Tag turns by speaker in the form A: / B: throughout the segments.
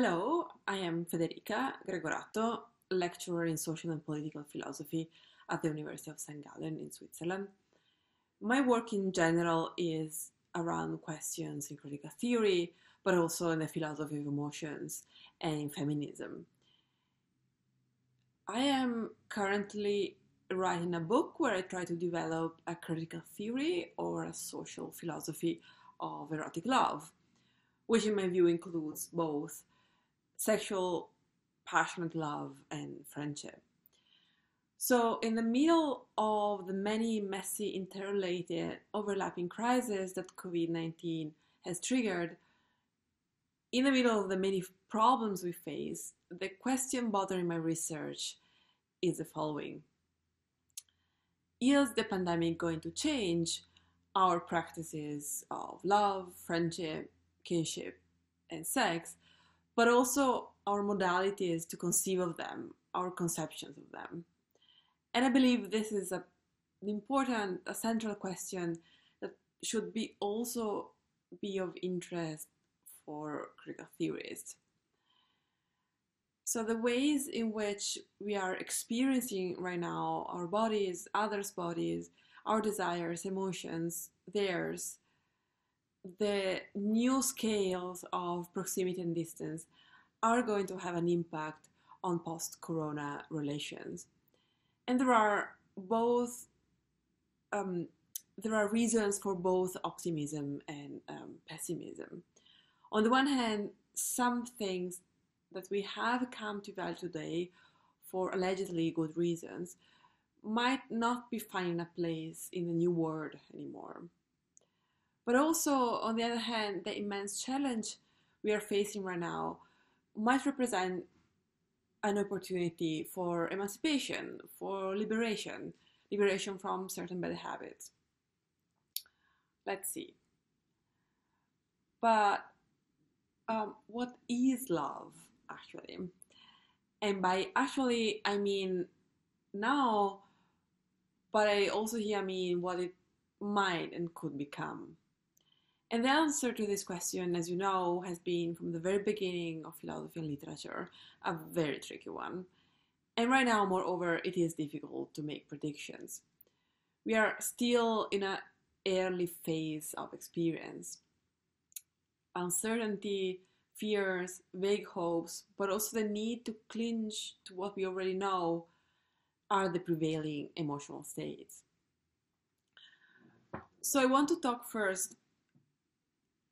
A: Hello, I am Federica Gregoratto, lecturer in social and political philosophy at the University of St. Gallen in Switzerland. My work in general is around questions in critical theory, but also in the philosophy of emotions and in feminism. I am currently writing a book where I try to develop a critical theory or a social philosophy of erotic love, which in my view includes both sexual, passionate love and friendship. So, in the middle of the many messy, interrelated, overlapping crises that COVID 19 has triggered, in the middle of the many problems we face, the question bothering my research is the following Is the pandemic going to change our practices of love, friendship, kinship, and sex, but also our modalities to conceive of them, our conceptions of them? And I believe this is a, an important, a central question that should be also be of interest for critical theorists. So the ways in which we are experiencing right now our bodies, others' bodies, our desires, emotions, theirs, the new scales of proximity and distance are going to have an impact on post corona relations. And there are both, um, there are reasons for both optimism and um, pessimism. On the one hand, some things that we have come to value today for allegedly good reasons might not be finding a place in the new world anymore. But also, on the other hand, the immense challenge we are facing right now might represent an opportunity for emancipation, for liberation, liberation from certain bad habits. Let's see. But um, what is love actually? And by actually, I mean now, but I also here mean what it might and could become. And the answer to this question, as you know, has been from the very beginning of philosophy and literature a very tricky one. And right now, moreover, it is difficult to make predictions. We are still in an early phase of experience. Uncertainty, fears, vague hopes, but also the need to cling to what we already know are the prevailing emotional states. So I want to talk first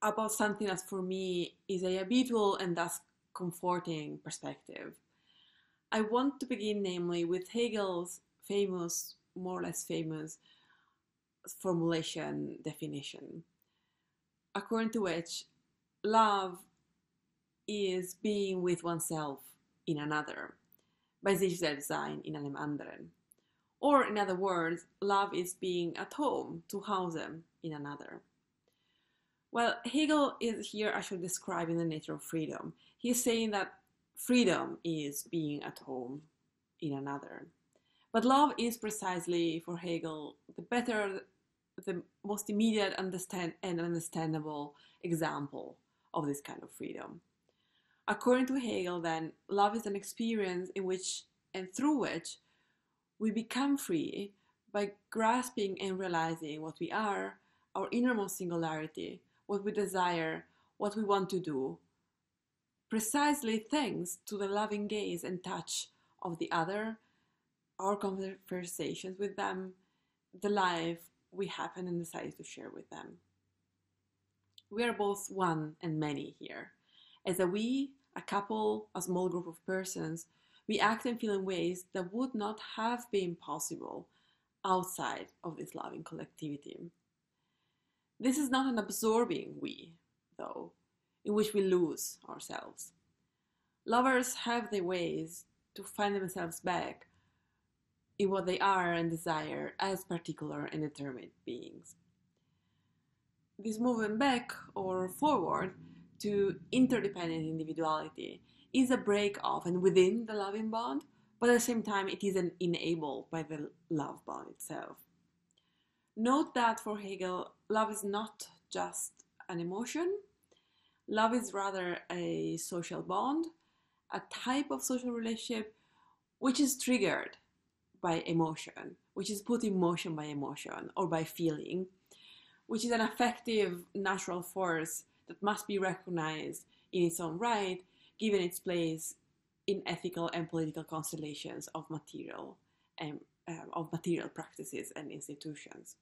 A: about something that for me is a habitual and thus comforting perspective. I want to begin, namely, with Hegel's famous, more or less famous, formulation definition, according to which love is being with oneself in another, bei sich selbst sein in einem anderen. Or, in other words, love is being at home, zu Hause, in another. Well, Hegel is here actually describing the nature of freedom. He's saying that freedom is being at home in another. But love is precisely, for Hegel, the better, the most immediate understand and understandable example of this kind of freedom. According to Hegel, then, love is an experience in which and through which we become free by grasping and realizing what we are, our innermost singularity, what we desire, what we want to do, precisely thanks to the loving gaze and touch of the other, our conversations with them, the life we happen and decide to share with them. We are both one and many here. As a we, a couple, a small group of persons, we act and feel in ways that would not have been possible outside of this loving collectivity. This is not an absorbing we, though, in which we lose ourselves. Lovers have their ways to find themselves back in what they are and desire as particular and determined beings. This movement back or forward to interdependent individuality is a break off and within the loving bond, but at the same time it is an enabled by the love bond itself. Note that for Hegel, love is not just an emotion, Love is rather a social bond, a type of social relationship which is triggered by emotion, which is put in motion by emotion or by feeling, which is an affective natural force that must be recognized in its own right, given its place in ethical and political constellations of material and um, of material practices and institutions.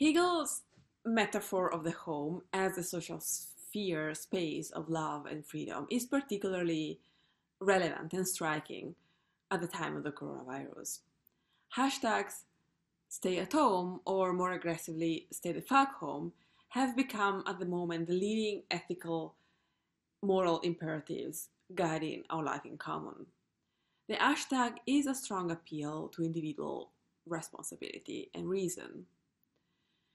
A: Hegel's metaphor of the home as a social sphere space of love and freedom is particularly relevant and striking at the time of the coronavirus. Hashtags stay at home or more aggressively stay the fuck home have become at the moment the leading ethical moral imperatives guiding our life in common. The hashtag is a strong appeal to individual responsibility and reason.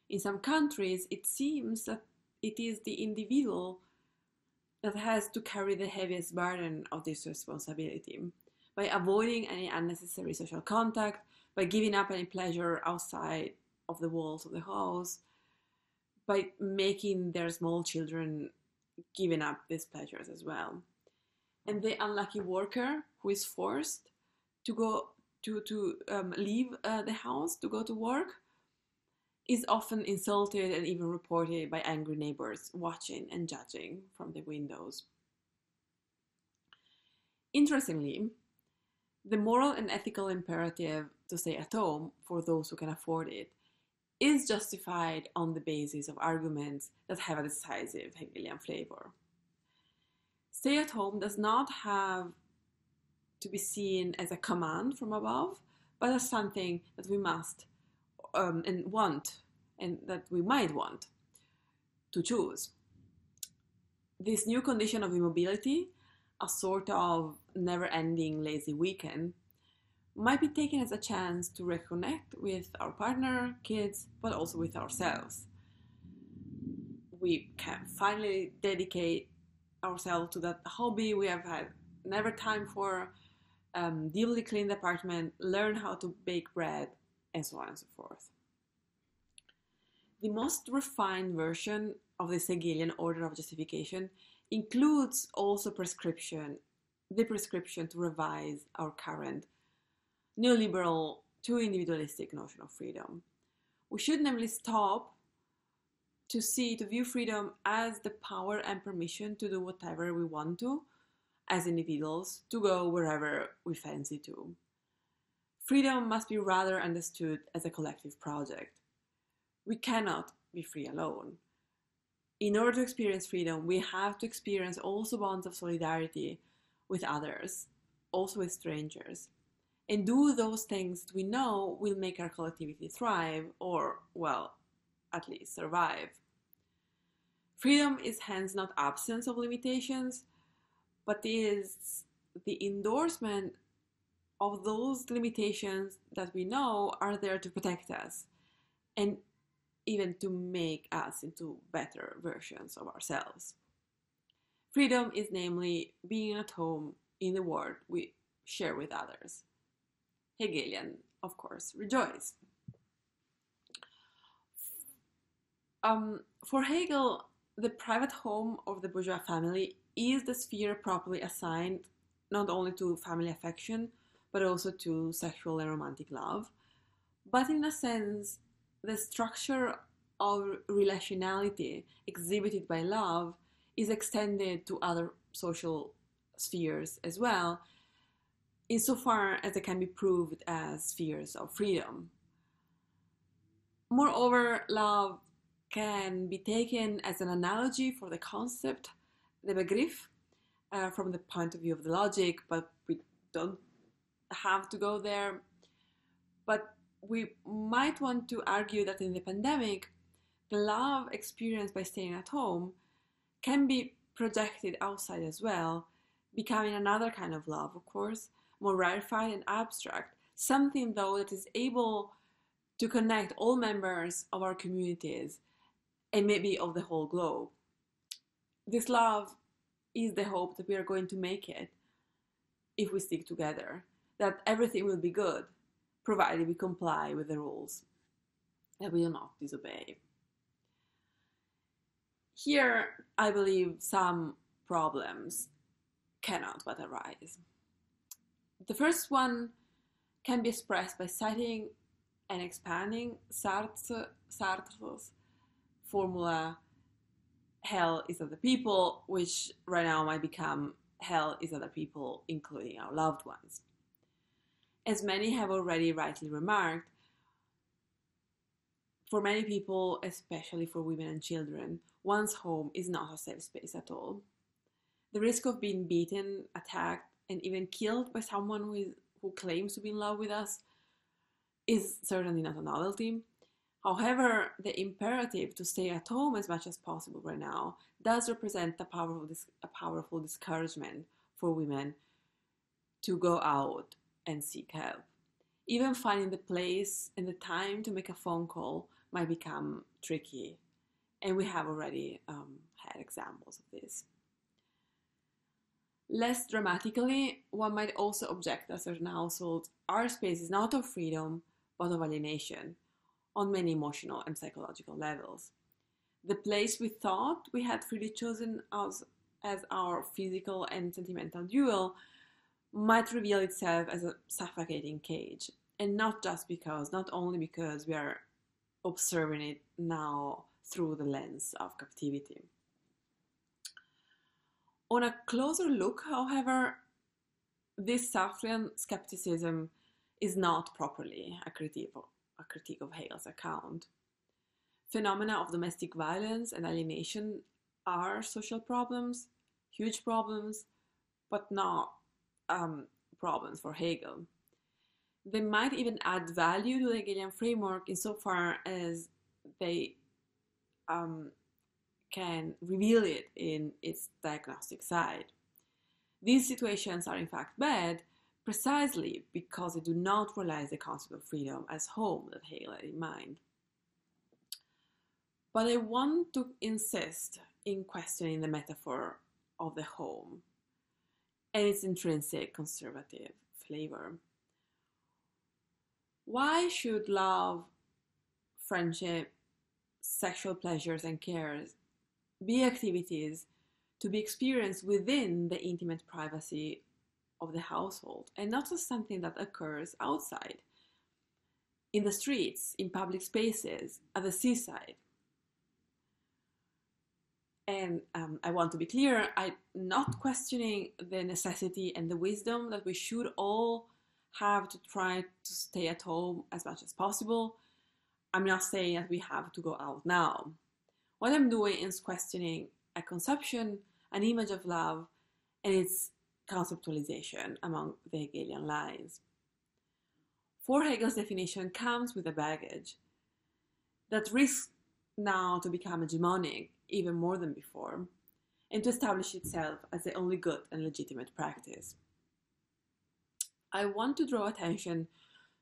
A: In some countries, it seems that it is the individual that has to carry the heaviest burden of this responsibility by avoiding any unnecessary social contact, by giving up any pleasure outside of the walls of the house, by making their small children giving up these pleasures as well. And the unlucky worker who is forced to go to to um, leave uh, the house to go to work is often insulted and even reported by angry neighbors watching and judging from the windows. Interestingly, the moral and ethical imperative to stay at home for those who can afford it is justified on the basis of arguments that have a decisive Hegelian flavor stay at home does not have to be seen as a command from above, but as something that we must um, and want and that we might want to choose. This new condition of immobility, a sort of never ending lazy weekend, might be taken as a chance to reconnect with our partner, kids, but also with ourselves. We can finally dedicate ourselves to that hobby we have had never time for um, deeply clean the apartment learn how to bake bread and so on and so forth the most refined version of the hegelian order of justification includes also prescription the prescription to revise our current neoliberal too individualistic notion of freedom we should namely stop to see, to view freedom as the power and permission to do whatever we want to as individuals, to go wherever we fancy to. Freedom must be rather understood as a collective project. We cannot be free alone. In order to experience freedom, we have to experience also bonds of solidarity with others, also with strangers, and do those things that we know will make our collectivity thrive or, well, at least survive. Freedom is hence not absence of limitations, but is the endorsement of those limitations that we know are there to protect us and even to make us into better versions of ourselves. Freedom is namely being at home in the world we share with others. Hegelian, of course, rejoice. Um, for Hegel, the private home of the bourgeois family is the sphere properly assigned not only to family affection, but also to sexual and romantic love. But in a sense, the structure of relationality exhibited by love is extended to other social spheres as well, insofar as it can be proved as spheres of freedom. Moreover, love can be taken as an analogy for the concept, the begriff, uh, from the point of view of the logic, but we don't have to go there. But we might want to argue that in the pandemic, the love experienced by staying at home can be projected outside as well, becoming another kind of love, of course, more rarefied and abstract, something though that is able to connect all members of our communities and maybe of the whole globe. This love is the hope that we are going to make it if we stick together, that everything will be good, provided we comply with the rules, that we do not disobey. Here, I believe some problems cannot but arise. The first one can be expressed by citing and expanding Sartre, Sartre's formula hell is other people, which right now might become hell is other people, including our loved ones. As many have already rightly remarked, for many people, especially for women and children, one's home is not a safe space at all. The risk of being beaten, attacked, and even killed by someone who, is, who claims to be in love with us is certainly not a novelty. However, the imperative to stay at home as much as possible right now does represent a powerful, a powerful discouragement for women to go out and seek help. Even finding the place and the time to make a phone call might become tricky, and we have already um, had examples of this. Less dramatically, one might also object that certain households are spaces not of freedom but of alienation on many emotional and psychological levels. The place we thought we had freely chosen as, as our physical and sentimental duel might reveal itself as a suffocating cage. And not just because, not only because we are observing it now through the lens of captivity. On a closer look, however, this Sartrean skepticism is not properly a critique of, a critique of Hegel's account. Phenomena of domestic violence and alienation are social problems, huge problems, but not um, problems for Hegel. They might even add value to the Hegelian framework insofar as they um, can reveal it in its diagnostic side. These situations are in fact bad precisely because they do not realize the concept of freedom as home that Hegel had in mind. But I want to insist in questioning the metaphor of the home and its intrinsic conservative flavor. Why should love, friendship, sexual pleasures, and cares be activities to be experienced within the intimate privacy of the household and not as something that occurs outside, in the streets, in public spaces, at the seaside. And um, I want to be clear, I'm not questioning the necessity and the wisdom that we should all have to try to stay at home as much as possible. I'm not saying that we have to go out now. What I'm doing is questioning a conception, an image of love, and its conceptualization among the Hegelian lines. For Hegel's definition comes with a baggage that risks now to become hegemonic even more than before, and to establish itself as the only good and legitimate practice. I want to draw attention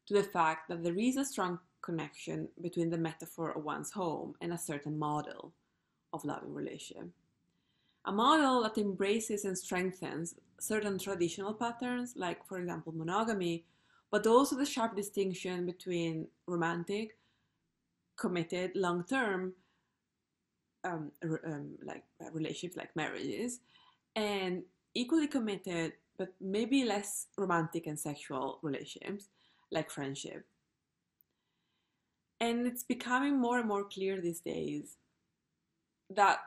A: to the fact that there is a strong connection between the metaphor of one's home and a certain model of loving relationship a model that embraces and strengthens certain traditional patterns, like, for example, monogamy, but also the sharp distinction between romantic, committed, long term, um, um, like relationships like marriages, and equally committed, but maybe less romantic and sexual relationships like friendship. And it's becoming more and more clear these days that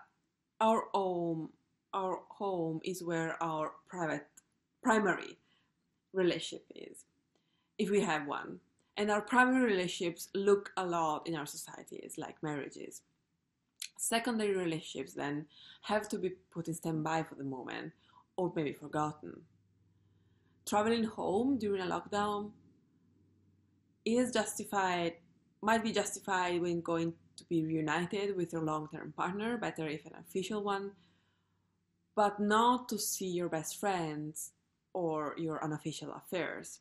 A: our home our home is where our private primary relationship is if we have one. And our primary relationships look a lot in our societies like marriages secondary relationships then have to be put in standby for the moment or maybe forgotten traveling home during a lockdown is justified might be justified when going to be reunited with your long term partner, better if an official one, but not to see your best friends or your unofficial affairs.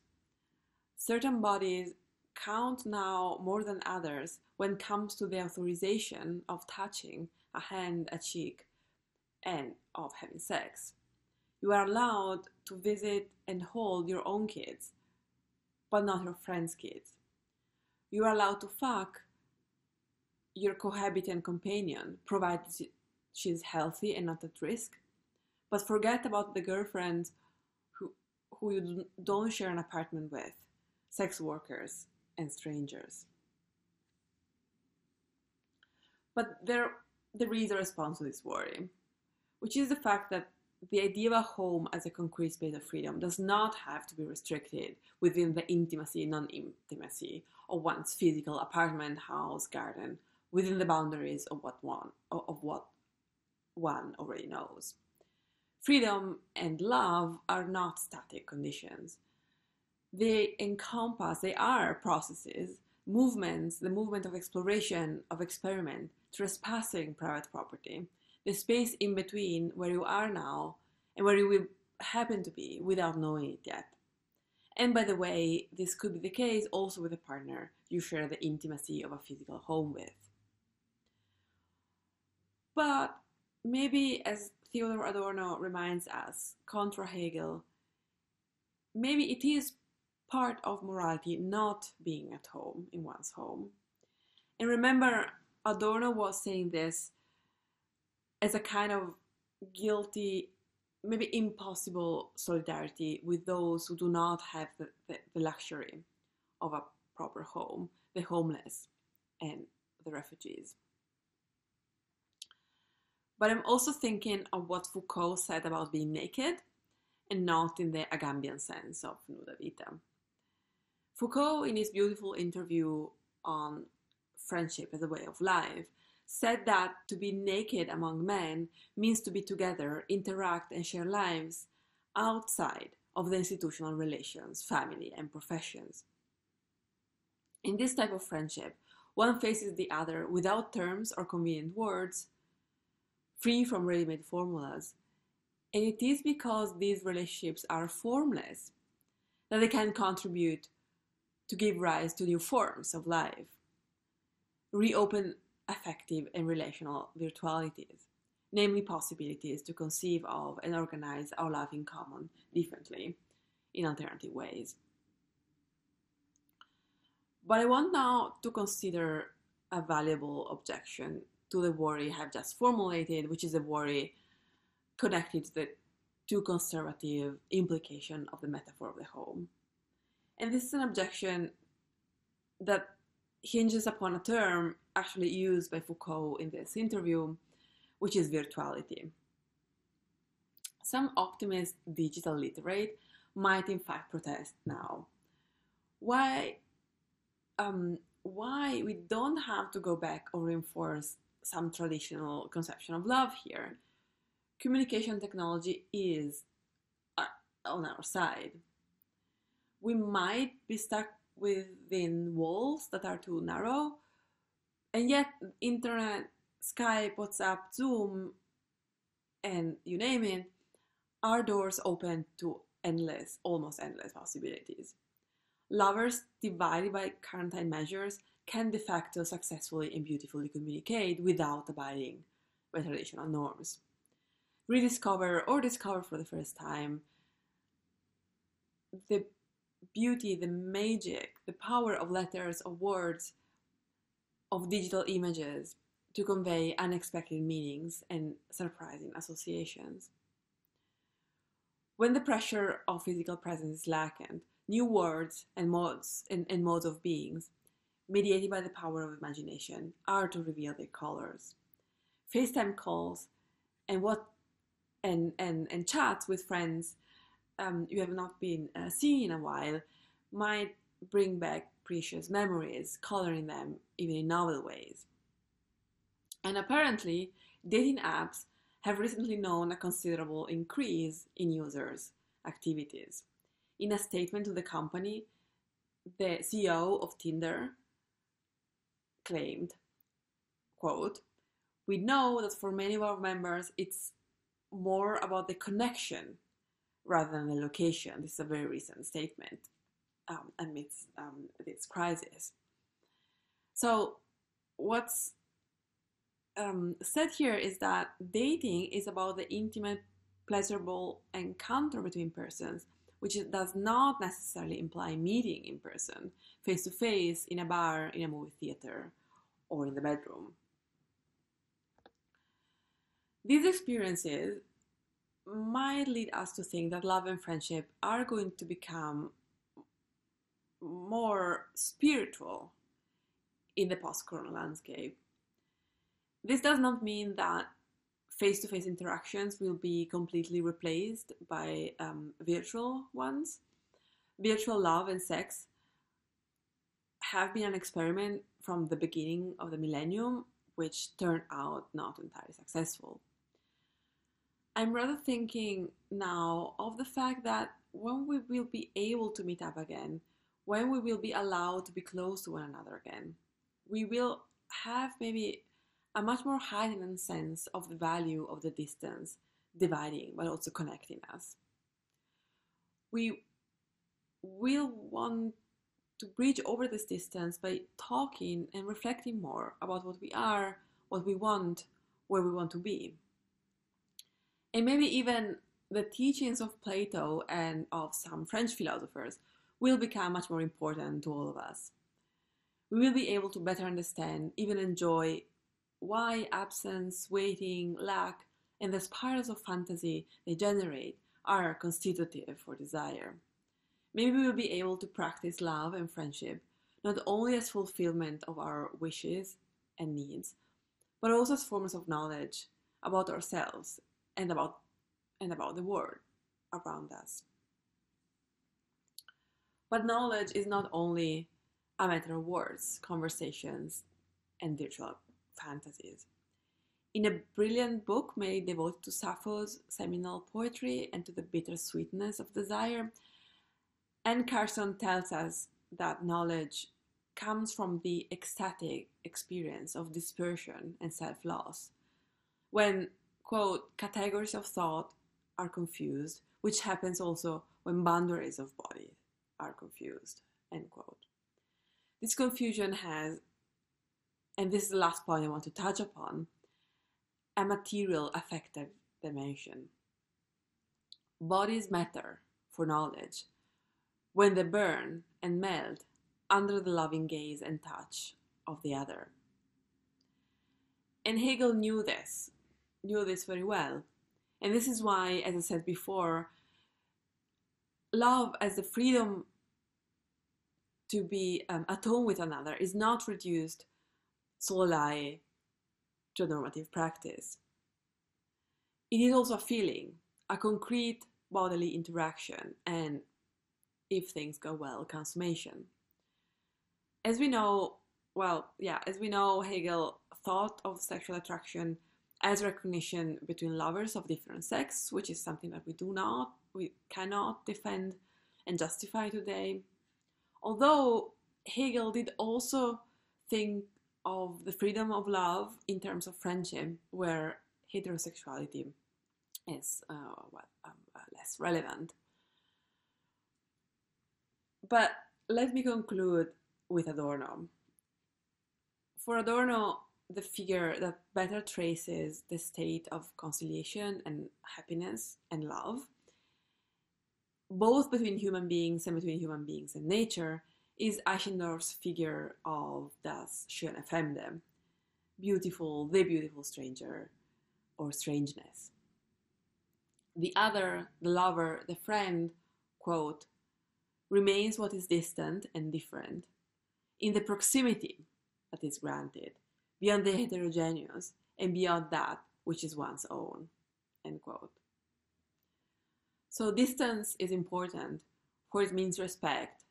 A: Certain bodies count now more than others when it comes to the authorization of touching a hand, a cheek, and of having sex. You are allowed to visit and hold your own kids, but not your friends' kids. You are allowed to fuck your cohabitant companion, provided she is healthy and not at risk, but forget about the girlfriends who, who you don't share an apartment with, sex workers, and strangers. But there, there is a response to this worry, which is the fact that the idea of a home as a concrete space of freedom does not have to be restricted within the intimacy non intimacy of one's physical apartment, house, garden, within the boundaries of what one, of what one already knows. Freedom and love are not static conditions. They encompass, they are processes, movements, the movement of exploration, of experiment, trespassing private property, the space in between where you are now and where you will happen to be without knowing it yet. And by the way, this could be the case also with a partner you share the intimacy of a physical home with. But maybe, as Theodor Adorno reminds us, contra Hegel, maybe it is part of morality not being at home in one's home. And remember, Adorno was saying this as a kind of guilty, maybe impossible solidarity with those who do not have the, the, the luxury of a proper home, the homeless and the refugees. But I'm also thinking of what Foucault said about being naked and not in the Agamben sense of nuda vita. Foucault, in his beautiful interview on friendship as a way of life, said that to be naked among men means to be together, interact, and share lives outside of the institutional relations, family, and professions. In this type of friendship, one faces the other without terms or convenient words, free from ready made formulas. And it is because these relationships are formless that they can contribute to give rise to new forms of life, reopen affective and relational virtualities, namely possibilities to conceive of and organize our life in common differently in alternative ways. But I want now to consider a valuable objection to the worry I have just formulated, which is a worry connected to the too conservative implication of the metaphor of the home. And this is an objection that hinges upon a term actually used by Foucault in this interview, which is virtuality. Some optimist digital literate might in fact protest now. Why, um, why we don't have to go back or reinforce some traditional conception of love here. Communication technology is uh, on our side. We might be stuck within walls that are too narrow, and yet internet, Skype, WhatsApp, Zoom, and you name it, are doors open to endless, almost endless possibilities. Lovers divided by quarantine measures can de facto successfully and beautifully communicate without abiding by traditional norms. Rediscover or discover for the first time the beauty, the magic, the power of letters, of words, of digital images to convey unexpected meanings and surprising associations. When the pressure of physical presence is slackened, new words and modes and, and modes of beings mediated by the power of imagination, are to reveal their colors. FaceTime calls and what and and and chats with friends um, you have not been uh, seen in a while might bring back precious memories, coloring them even in novel ways. And apparently, dating apps have recently known a considerable increase in users' activities. In a statement to the company, the CEO of Tinder claimed, quote, we know that for many of our members, it's more about the connection rather than the location. This is a very recent statement um, amidst um, this crisis. So, what's um, said here is that dating is about the intimate, pleasurable encounter between persons, which does not necessarily imply meeting in person, face to face, in a bar, in a movie theater, or in the bedroom. These experiences might lead us to think that love and friendship are going to become more spiritual in the post corona landscape. This does not mean that face to face interactions will be completely replaced by um, virtual ones. Virtual love and sex have been an experiment from the beginning of the millennium, which turned out not entirely successful. I'm rather thinking now of the fact that when we will be able to meet up again, when we will be allowed to be close to one another again, we will have maybe a much more heightened sense of the value of the distance dividing but also connecting us. We will want to bridge over this distance by talking and reflecting more about what we are, what we want, where we want to be and maybe even the teachings of Plato and of some French philosophers will become much more important to all of us. We will be able to better understand, even enjoy, why absence, waiting, lack, and the spirals of fantasy they generate are constitutive for desire. Maybe we will be able to practice love and friendship not only as fulfillment of our wishes and needs, but also as forms of knowledge about ourselves and about and about the world around us. But knowledge is not only a matter of words, conversations, and virtual fantasies. In a brilliant book made devoted to Sappho's seminal poetry and to the bitter sweetness of desire, Anne Carson tells us that knowledge comes from the ecstatic experience of dispersion and self loss, when quote, categories of thought are confused, which happens also when boundaries of body are confused, end quote. This confusion has, and this is the last point I want to touch upon, a material affective dimension. Bodies matter for knowledge when they burn and melt under the loving gaze and touch of the other. And Hegel knew this knew this very well. And this is why, as I said before, love as the freedom to be um, at home with another is not reduced solely to a normative practice. It is also a feeling, a concrete bodily interaction, and if things go well, consummation. As we know, well, yeah, as we know, Hegel thought of sexual attraction as recognition between lovers of different sex, which is something that we do not, we cannot defend and justify today. Although Hegel did also think of the freedom of love in terms of friendship, where heterosexuality is uh, well, um, uh, less relevant. But let me conclude with Adorno. For Adorno, the figure that better traces the state of conciliation and happiness and love, both between human beings and between human beings and nature, is Eichendorff's figure of das schöne Fremde, beautiful, the beautiful stranger, or strangeness. The other, the lover, the friend, quote, remains what is distant and different in the proximity that is granted beyond the heterogeneous, and beyond that which is one's own. End quote. So distance is important, for it means respect,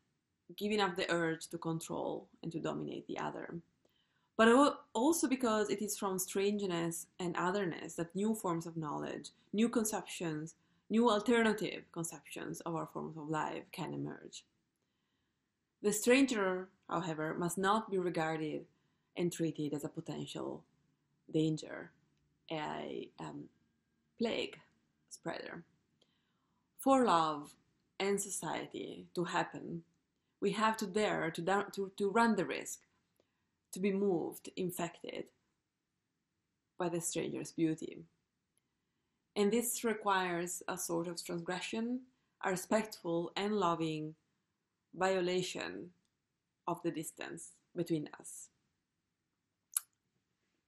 A: giving up the urge to control and to dominate the other. But also because it is from strangeness and otherness that new forms of knowledge, new conceptions, new alternative conceptions of our forms of life can emerge. The stranger, however, must not be regarded and treat it as a potential danger, a um, plague spreader. For love and society to happen, we have to dare to, to, to run the risk to be moved, infected by the stranger's beauty. And this requires a sort of transgression, a respectful and loving violation of the distance between us.